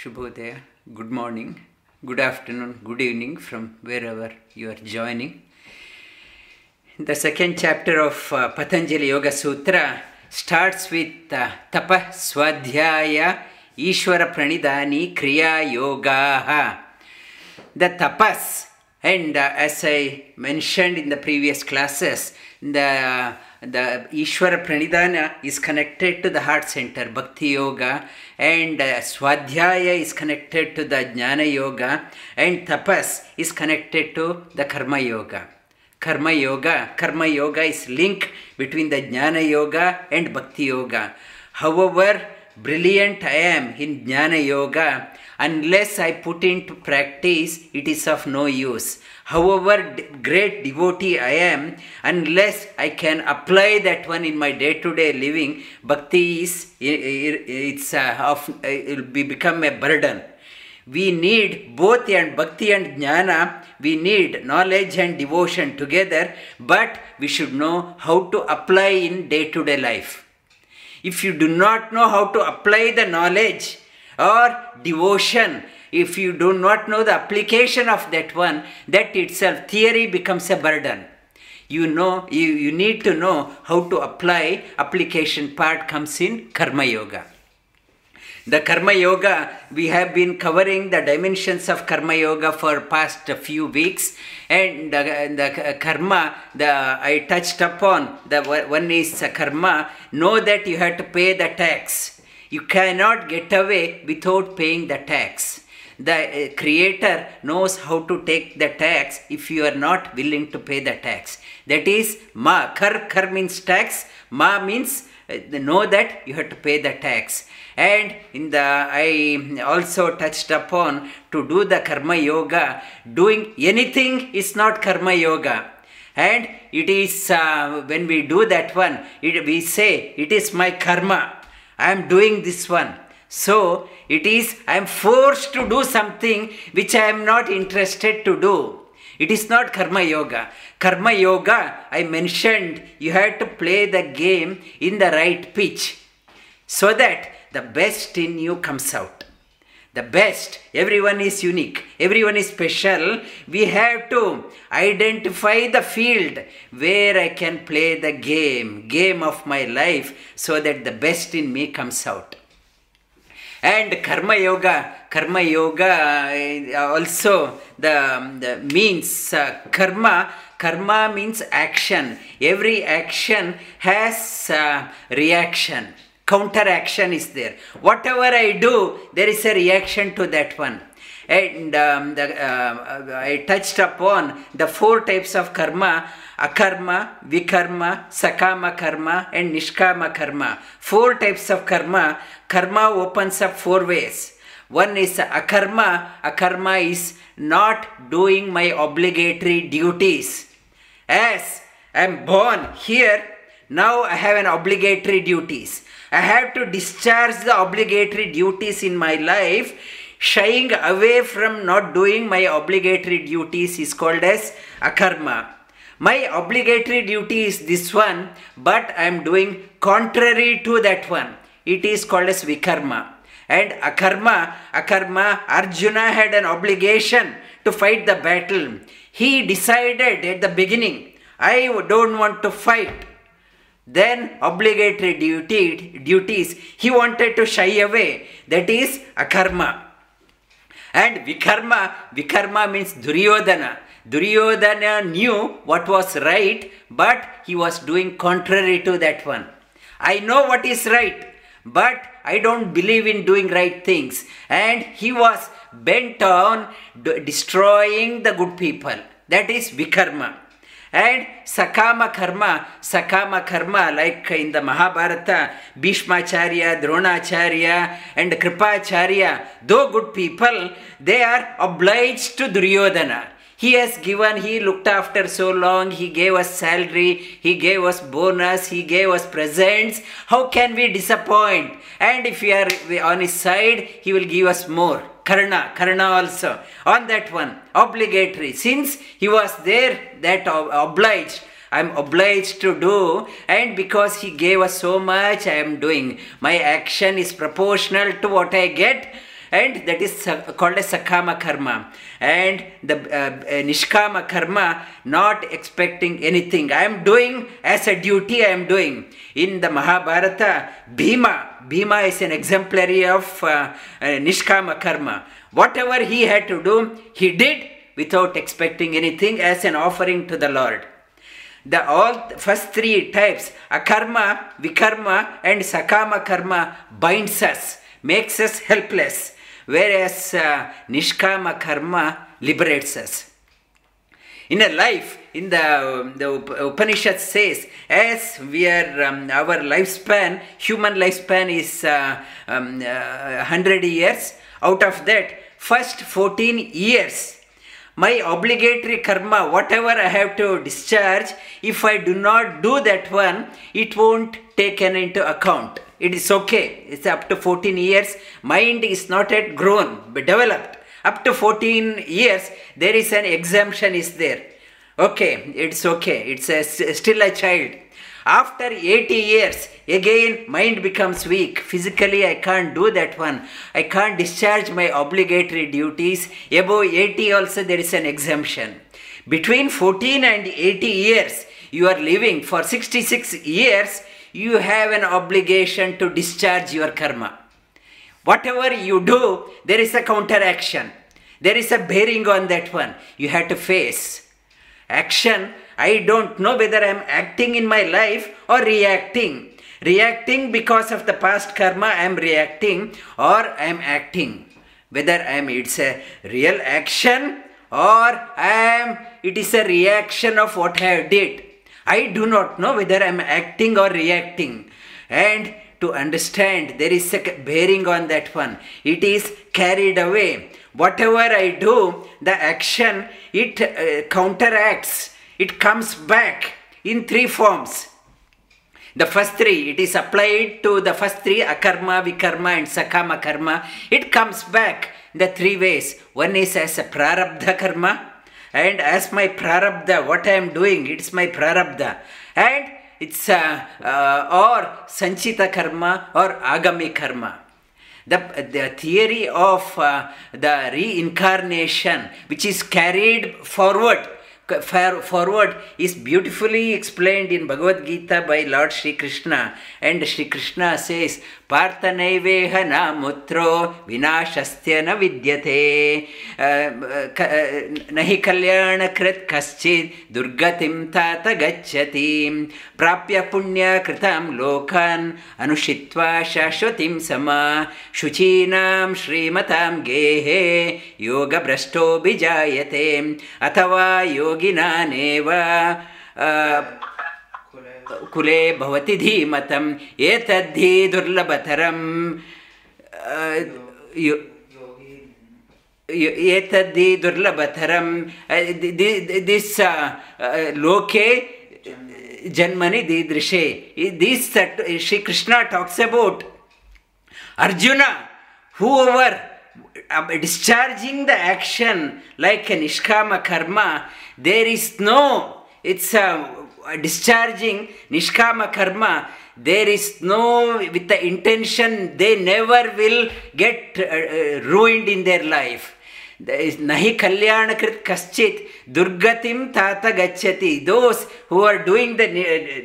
Shubhodaya, good morning, good afternoon, good evening from wherever you are joining. The second chapter of uh, Patanjali Yoga Sutra starts with uh, Tapa Swadhyaya Ishvara Pranidhani Kriya Yoga. The tapas, and uh, as I mentioned in the previous classes, the the Ishvara Pranidhana is connected to the heart center, Bhakti Yoga, and uh, Swadhyaya is connected to the Jnana Yoga, and Tapas is connected to the Karma Yoga. Karma Yoga, Karma Yoga is link between the Jnana Yoga and Bhakti Yoga. However, brilliant I am in Jnana Yoga, unless I put into practice, it is of no use. However great devotee I am, unless I can apply that one in my day-to-day living, bhakti is it's uh, of it will be become a burden. We need both and bhakti and jnana. We need knowledge and devotion together, but we should know how to apply in day-to-day life. If you do not know how to apply the knowledge or devotion, if you do not know the application of that one, that itself, theory becomes a burden. You know, you, you need to know how to apply, application part comes in Karma Yoga. The Karma Yoga, we have been covering the dimensions of Karma Yoga for past few weeks, and the, the Karma, the I touched upon the one is Karma. Know that you have to pay the tax. You cannot get away without paying the tax. The uh, Creator knows how to take the tax if you are not willing to pay the tax. That is Ma. Kar, kar means tax. Ma means know that you have to pay the tax. And in the i also touched upon to do the karma yoga. Doing anything is not karma yoga. And it is uh, when we do that one it, we say it is my karma. I am doing this one. So it is i am forced to do something which i am not interested to do it is not karma yoga. Karma yoga, I mentioned, you have to play the game in the right pitch so that the best in you comes out. The best, everyone is unique, everyone is special. We have to identify the field where I can play the game, game of my life, so that the best in me comes out and karma yoga karma yoga also the, the means uh, karma karma means action. Every action has uh, reaction. Counter action is there. Whatever i do there is a reaction to that one and um, the, uh, I touched upon the four types of karma akarma, vikarma, sakama karma, and nishkama karma. Four types of karma. Karma opens up four ways. One is akarma. Akarma is not doing my obligatory duties. As I am born here, now I have an obligatory duties. I have to discharge the obligatory duties in my life shying away from not doing my obligatory duties is called as akarma. My obligatory duty is this one, but I am doing contrary to that one. It is called as vikarma. And akarma, akarma, Arjuna had an obligation to fight the battle. He decided at the beginning, I don't want to fight. Then obligatory duty, duties, he wanted to shy away. That is akarma. And Vikarma, Vikarma means Duryodhana. Duryodhana knew what was right, but he was doing contrary to that one. I know what is right, but I don't believe in doing right things. And he was bent on destroying the good people. That is Vikarma. And Sakama Karma, Sakama Karma, like in the Mahabharata, Bhishmacharya, Dronacharya, and Kripacharya, though good people, they are obliged to Duryodhana. He has given, he looked after so long, he gave us salary, he gave us bonus, he gave us presents. How can we disappoint? And if we are on his side, he will give us more. Karna, Karna also. On that one, obligatory. Since he was there, that obliged. I am obliged to do, and because he gave us so much, I am doing. My action is proportional to what I get, and that is called a sakama karma and the uh, uh, nishkama karma not expecting anything i am doing as a duty i am doing in the mahabharata bhima bhima is an exemplary of uh, uh, nishkama karma. Whatever he had to do he did without expecting anything as an offering to the lord. The all first three types akarma vikarma and sakama karma binds us makes us helpless whereas uh, nishkama karma liberates us in a life in the, the upanishad says as we are um, our lifespan human lifespan is uh, um, uh, 100 years. Out of that first 14 years my obligatory karma whatever i have to discharge if i do not do that one it won't taken into account. It is okay. It's up to 14 years. Mind is not yet grown but developed up to 14 years there is an exemption is there. Okay it's okay. It's a, still a child. After 80 years again mind becomes weak. Physically i can't do that one. I can't discharge my obligatory duties. Above 80 also there is an exemption. Between 14 and 80 years you are living. For 66 years you have an obligation to discharge your karma. Whatever you do, there is a counteraction. There is a bearing on that one. You have to face. Action, I don't know whether I am acting in my life or reacting. Reacting because of the past karma, I am reacting or I am acting. Whether I am, it's a real action or I am, it is a reaction of what I did. I do not know whether I am acting or reacting. And to understand, there is a bearing on that one. It is carried away. Whatever I do, the action, it uh, counteracts, it comes back in three forms. The first three, it is applied to the first three, akarma, vikarma, and sakama karma. It comes back in the three ways. One is as a prarabdha karma, and as my prarabdha, what I am doing, it's my prarabdha. And it's uh, uh, or sanchita karma or agami karma. The, the theory of uh, the reincarnation, which is carried forward forward is beautifully explained in Bhagavad Gita by Lord Sri Krishna. And Sri Krishna says, पार्थनैवेह न मुत्रो विनाशस्त्य न विद्यते न हि कल्याणकृत् कश्चित् दुर्गतिं तात गच्छति। प्राप्य पुण्यकृतां लोकान् अनुषित्वा शाश्वतीं समा। शुचीनां श्रीमतां गेहे योगभ्रष्टोऽभिजायते। अथवा योगिनानेव कुले भवति धीमतम् एतद्धि दुर्लभतरम्। एतद्धि दुर्लभतरं दिस् लोके जन्मनि दीदृशे। This Shri Krishna talks about Arjun who over discharging the action like a nishkama karma, there is no, it's discharging nishkama karma, there is no, with the intention, they never will get uh, uh, ruined in their life. Nahi kalyanakrit kaschit durgatim tata gachati. Those who are doing the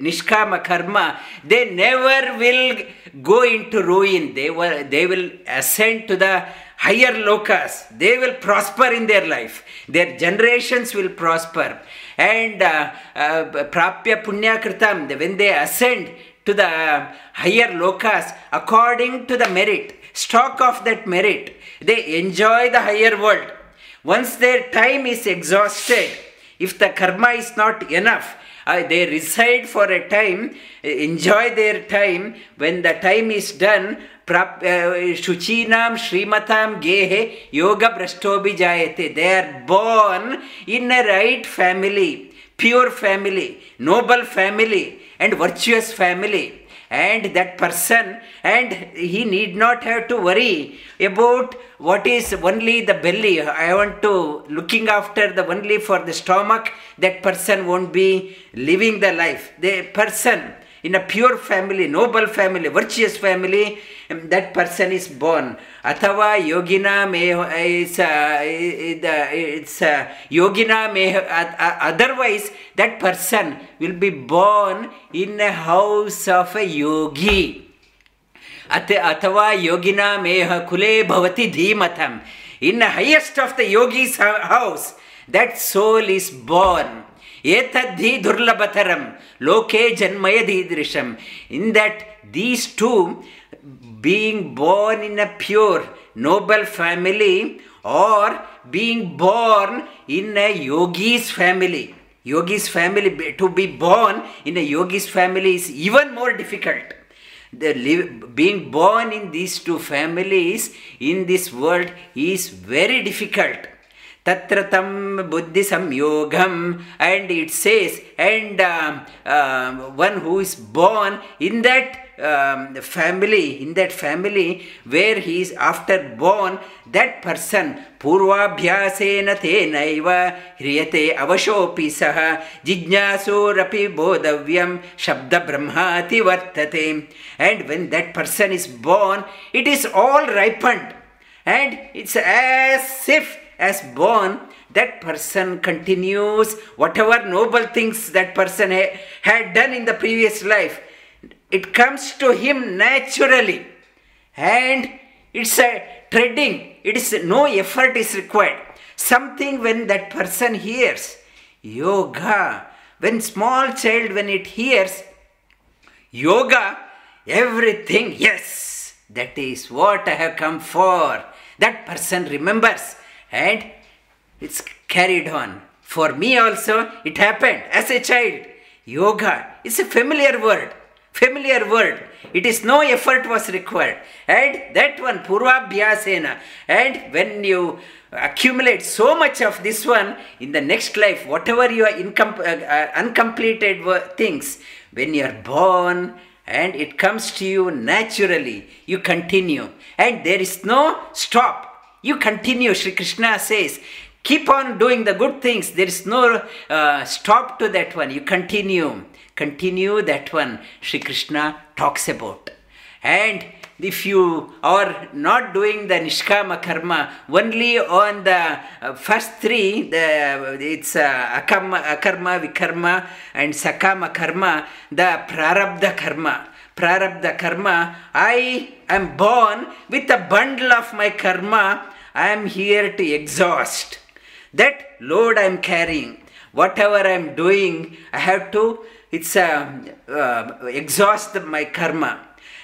nishkama karma, they never will go into ruin. They, were, they will ascend to the higher lokas. They will prosper in their life. Their generations will prosper and uh, uh, prapya punya kritam, when they ascend to the higher lokas according to the merit, stock of that merit, they enjoy the higher world. Once their time is exhausted, if the karma is not enough, uh, they reside for a time, enjoy their time. When the time is done, शुचीनाम श्रीमता गेहे योग भ्रष्टो भी जायते they are born in a right family pure family noble family and virtuous family and that person and he need not have to worry about what is only the belly I want to looking after the only for the stomach that person would be living the life the person in a pure family, noble family, virtuous family, um, that person is born. Athava yogina may is uh, it's uh, yogina otherwise that person will be born in a house of a yogi. At athava yogina may kule bhavati dhimatam. In the highest of the yogi's house, that soul is born etadhi durlabhataram loke in that these two being born in a pure noble family or being born in a yogi's family. Yogi's family to be born in a yogi's family is even more difficult. Being born in these two families in this world is very difficult tatratam buddhi samyogam and it says and uh, uh, one who is born in that um, family, in that family where he is after born, that person पूर्वाभ्यासेन तेनैव ह्रियते अवशोऽपि सः जिज्ञासोरपि बोधव्यं शब्दब्रह्माति वर्तते and when that person is born it is all ripened and it's as if as born that person continues whatever noble things that person ha- had done in the previous life it comes to him naturally. And it's a treading, it is no effort is required. Something when that person hears yoga, when small child when it hears yoga, everything, yes, that is what I have come for. That person remembers and it's carried on. For me also, it happened as a child. Yoga is a familiar word familiar word. It is no effort was required. And that one, Purvabhyasena. And when you accumulate so much of this one in the next life, whatever your incom- uh, uh, uncompleted things, when you are born and it comes to you naturally, you continue. And there is no stop. You continue, Sri Krishna says. Keep on doing the good things. There is no uh, stop to that one. You continue continue that one Sri Krishna talks about. And if you are not doing the nishkama karma only on the uh, first three the it's uh, akarma, akarma vikarma and sakama karma the prarabdha karma prarabdha karma i am born with a bundle of my karma. I am here to exhaust that load i am carrying. Whatever i am doing i have to it's uh, uh, exhaust my karma.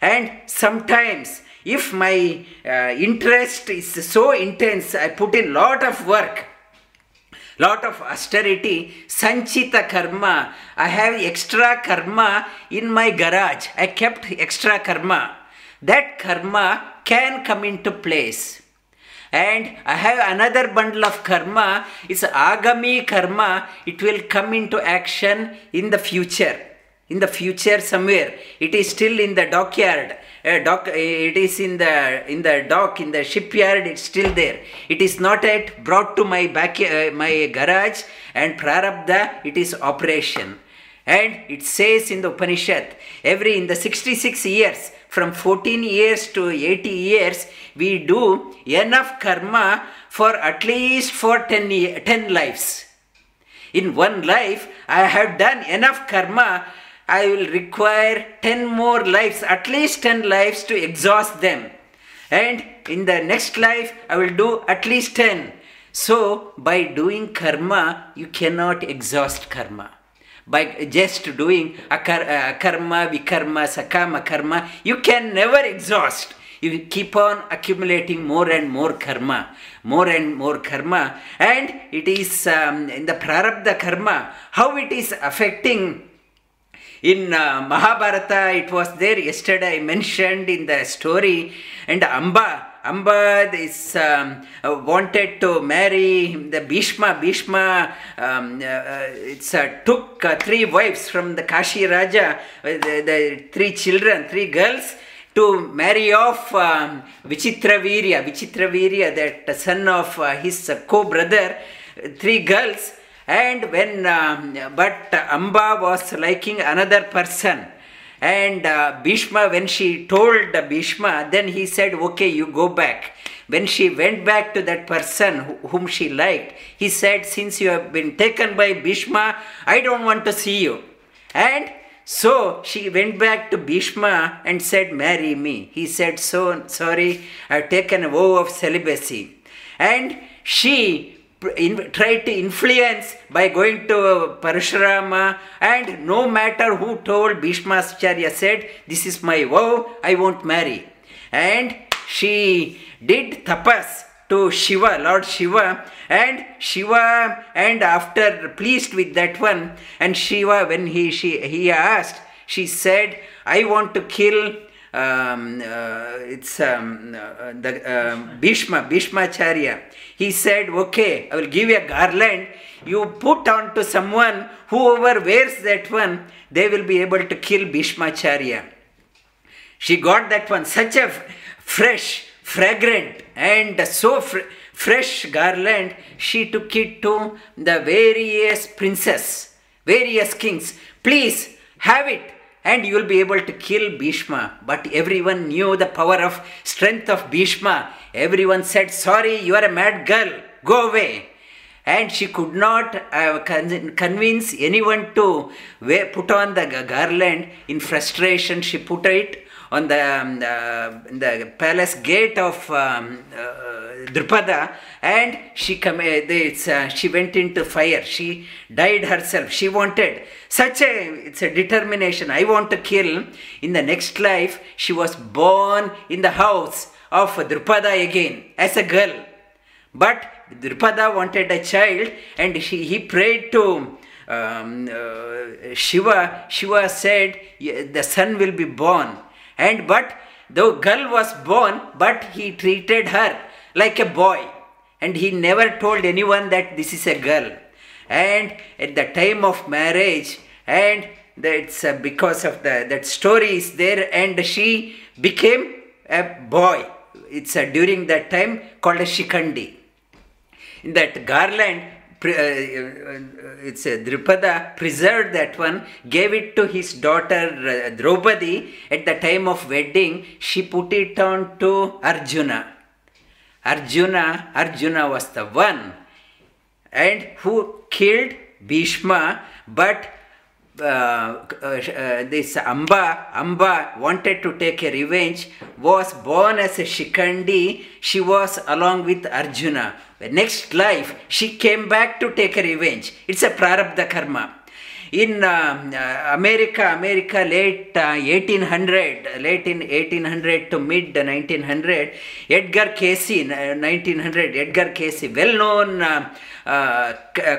And sometimes if my uh, interest is so intense i put in lot of work lot of austerity sanchita karma i have extra karma in my garage i kept extra karma that karma can come into place and I have another bundle of karma. It's agami karma. It will come into action in the future. In the future, somewhere it is still in the dockyard. Dock, it is in the in the dock in the shipyard. It's still there. It is not yet brought to my back uh, my garage and prarabdha. It is operation. And it says in the Upanishad, every in the 66 years, from 14 years to 80 years, we do enough karma for at least for 10, 10 lives. In one life, I have done enough karma, I will require 10 more lives, at least 10 lives to exhaust them. And in the next life, I will do at least 10. So, by doing karma, you cannot exhaust karma by just doing akar, karma, vikarma, sakama karma, you can never exhaust. You keep on accumulating more and more karma, more and more karma, and it is um, in the prarabdha karma, how it is affecting in uh, Mahabharata, it was there yesterday I mentioned in the story, and Amba Amba is um, uh, wanted to marry the Bhishma. Bhishma um, uh, uh it's, uh, took uh, three wives from the Kashi Raja, the, the, three children, three girls, to marry off um, Vichitravirya, Vichitravirya, that son of his co-brother, three girls. And when, um, but Amba was liking another person, And uh, Bhishma, when she told Bhishma, then he said, Okay, you go back. When she went back to that person whom she liked, he said, Since you have been taken by Bhishma, I don't want to see you. And so she went back to Bhishma and said, Marry me. He said, So sorry, I've taken a vow of celibacy. And she in, tried to influence by going to Parashurama, and no matter who told Bhishmacharya said, This is my vow, I won't marry. And she did tapas to Shiva, Lord Shiva, and Shiva, and after pleased with that one, and Shiva, when he she he asked, she said, I want to kill um, uh, it's um, uh, the um, Bhishma, Bhishmacharya. He said, Okay, I will give you a garland. You put on to someone, whoever wears that one, they will be able to kill Bhishmacharya. She got that one, such a fresh, fragrant, and so fr- fresh garland. She took it to the various princes, various kings. Please have it and you will be able to kill Bhishma. But everyone knew the power of strength of Bhishma. Everyone said, Sorry, you are a mad girl, go away. And she could not uh, convince anyone to put on the garland. In frustration, she put it on the, um, the palace gate of um, uh, Drupada and she, com- uh, she went into fire. She died herself. She wanted such a, it's a determination. I want to kill. In the next life, she was born in the house of Drupada again as a girl. But Drupada wanted a child and she, he prayed to um, uh, Shiva. Shiva said, The son will be born and but the girl was born but he treated her like a boy and he never told anyone that this is a girl and at the time of marriage and that's uh, because of the that story is there and she became a boy it's uh, during that time called a shikandi in that garland uh, uh, it's a Drupada preserved that one, gave it to his daughter uh, Draupadi at the time of wedding. She put it on to Arjuna. Arjuna, Arjuna was the one and who killed Bhishma, but uh, uh, Uh, uh, uh, this Amba, Amba wanted to take a revenge, was born as a Shikandi. She was along with Arjuna. The next life, she came back to take a revenge. It's a prarabdha karma. In uh, America, America late 1800, late in 1800 to mid 1900, Edgar Cayce, 1900, Edgar Cayce, well-known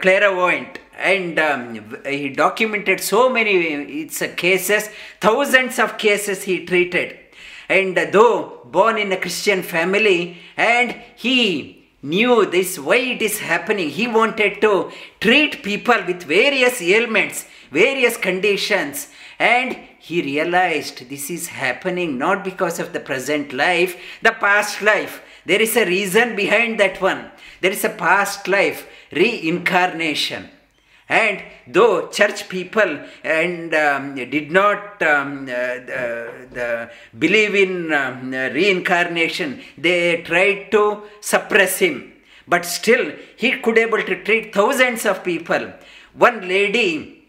clairvoyant, and um, he documented so many it's uh, cases thousands of cases he treated. And uh, though born in a christian family and he knew this why it is happening. He wanted to treat people with various ailments various conditions. And he realized this is happening not because of the present life the past life. There is a reason behind that one. There is a past life reincarnation and though church people and um, did not um, uh, the, believe in um, reincarnation, they tried to suppress him. But still, he could able to treat thousands of people. One lady,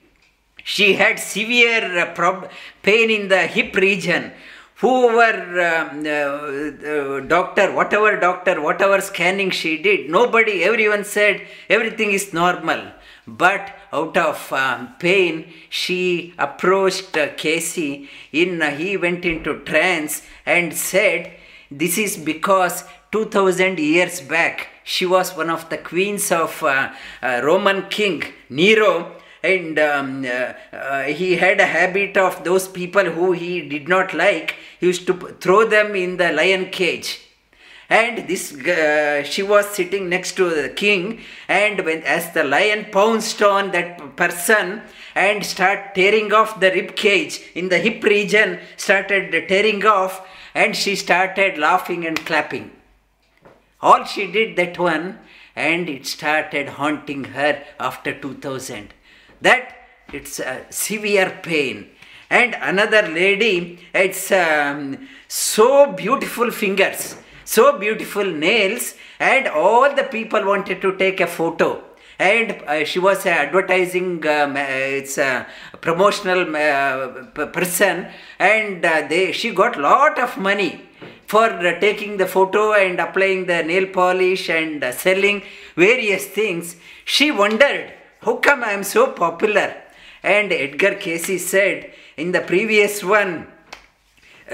she had severe uh, prob- pain in the hip region whoever um, uh, uh, doctor, whatever doctor, whatever scanning she did, nobody, everyone said everything is normal. But out of um, pain, she approached uh, Cayce. In uh, he went into trance and said, "This is because 2000 years back she was one of the queens of uh, uh Roman king Nero." And um, uh, uh, he had a habit of those people who he did not like. He used to throw them in the lion cage and this uh, she was sitting next to the king. And when as the lion pounced on that person and start tearing off the rib cage in the hip region started tearing off and she started laughing and clapping. All she did that one and it started haunting her after 2000 that it's a severe pain. And another lady, it's um, so beautiful fingers, so beautiful nails, and all the people wanted to take a photo. And uh, she was an advertising um, uh, it's a promotional uh, person and uh, they she got lot of money for uh, taking the photo and applying the nail polish and uh, selling various things. She wondered how come i am so popular? And Edgar Cayce said in the previous one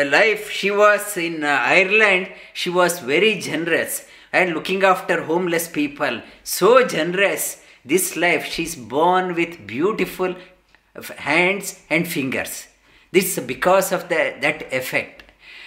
life she was in ireland she was very generous and looking after homeless people. So generous. This life, she's born with beautiful hands and fingers. This is because of the, that effect.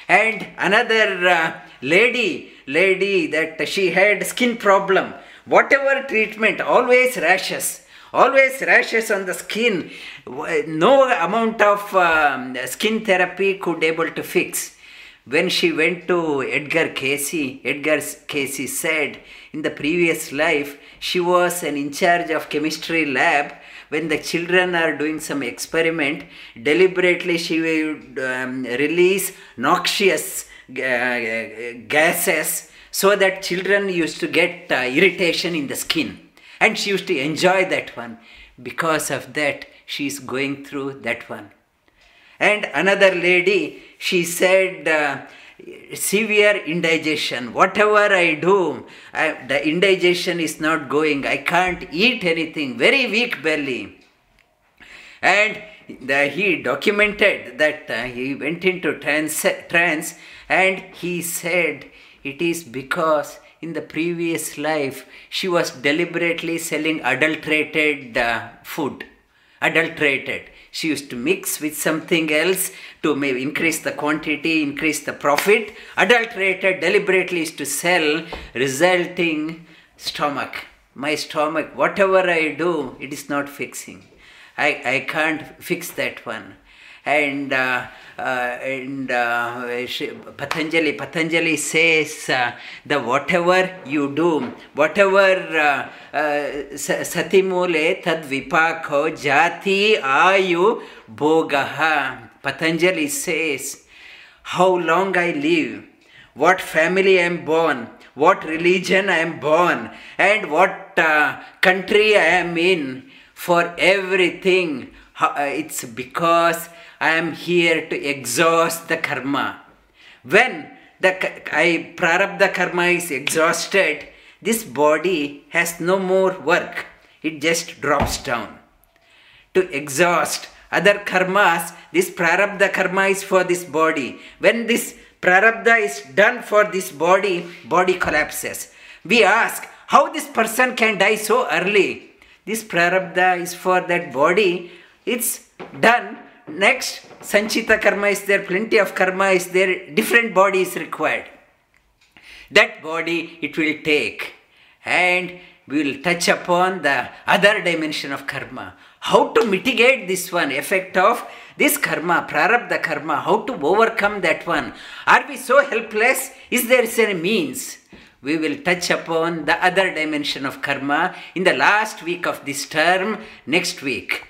And another uh, lady, lady that she had skin problem. Whatever treatment, always rashes always rashes on the skin no amount of um, skin therapy could able to fix when she went to Edgar Cayce, Edgar Cayce said in the previous life she was an in charge of chemistry lab. When the children are doing some experiment, deliberately she would um, release noxious uh, gases so that children used to get uh, irritation in the skin. And she used to enjoy that one. Because of that, she is going through that one. And another lady, she said, uh, severe indigestion. Whatever I do, I, the indigestion is not going. I can't eat anything. Very weak belly. And the, he documented that uh, he went into trance, trance and he said it is because in the previous life she was deliberately selling adulterated uh, food adulterated she used to mix with something else to maybe increase the quantity, increase the profit. Adulterated deliberately is to sell, resulting stomach. My stomach, whatever I do, it is not fixing. I, I can't fix that one. And uh, uh, and uh, Patanjali Patanjali says uh, the whatever you do, whatever uh, uh, satimule tad vipako jati ayu bogaha. Patanjali says how long I live, what family I am born, what religion I am born, and what country I am in. For everything, it's because I am here to exhaust the karma. When the I prarabdha karma is exhausted, this body has no more work. It just drops down. To exhaust other karmas, this prarabdha karma is for this body. When this prarabdha is done for this body, body collapses. We ask, how this person can die so early? This prarabdha is for that body. It's done Next, Sanchita karma is there, plenty of karma is there, different body is required. That body it will take and we will touch upon the other dimension of karma. How to mitigate this one, effect of this karma, prarabdha karma, how to overcome that one. Are we so helpless? Is there any means? We will touch upon the other dimension of karma in the last week of this term next week.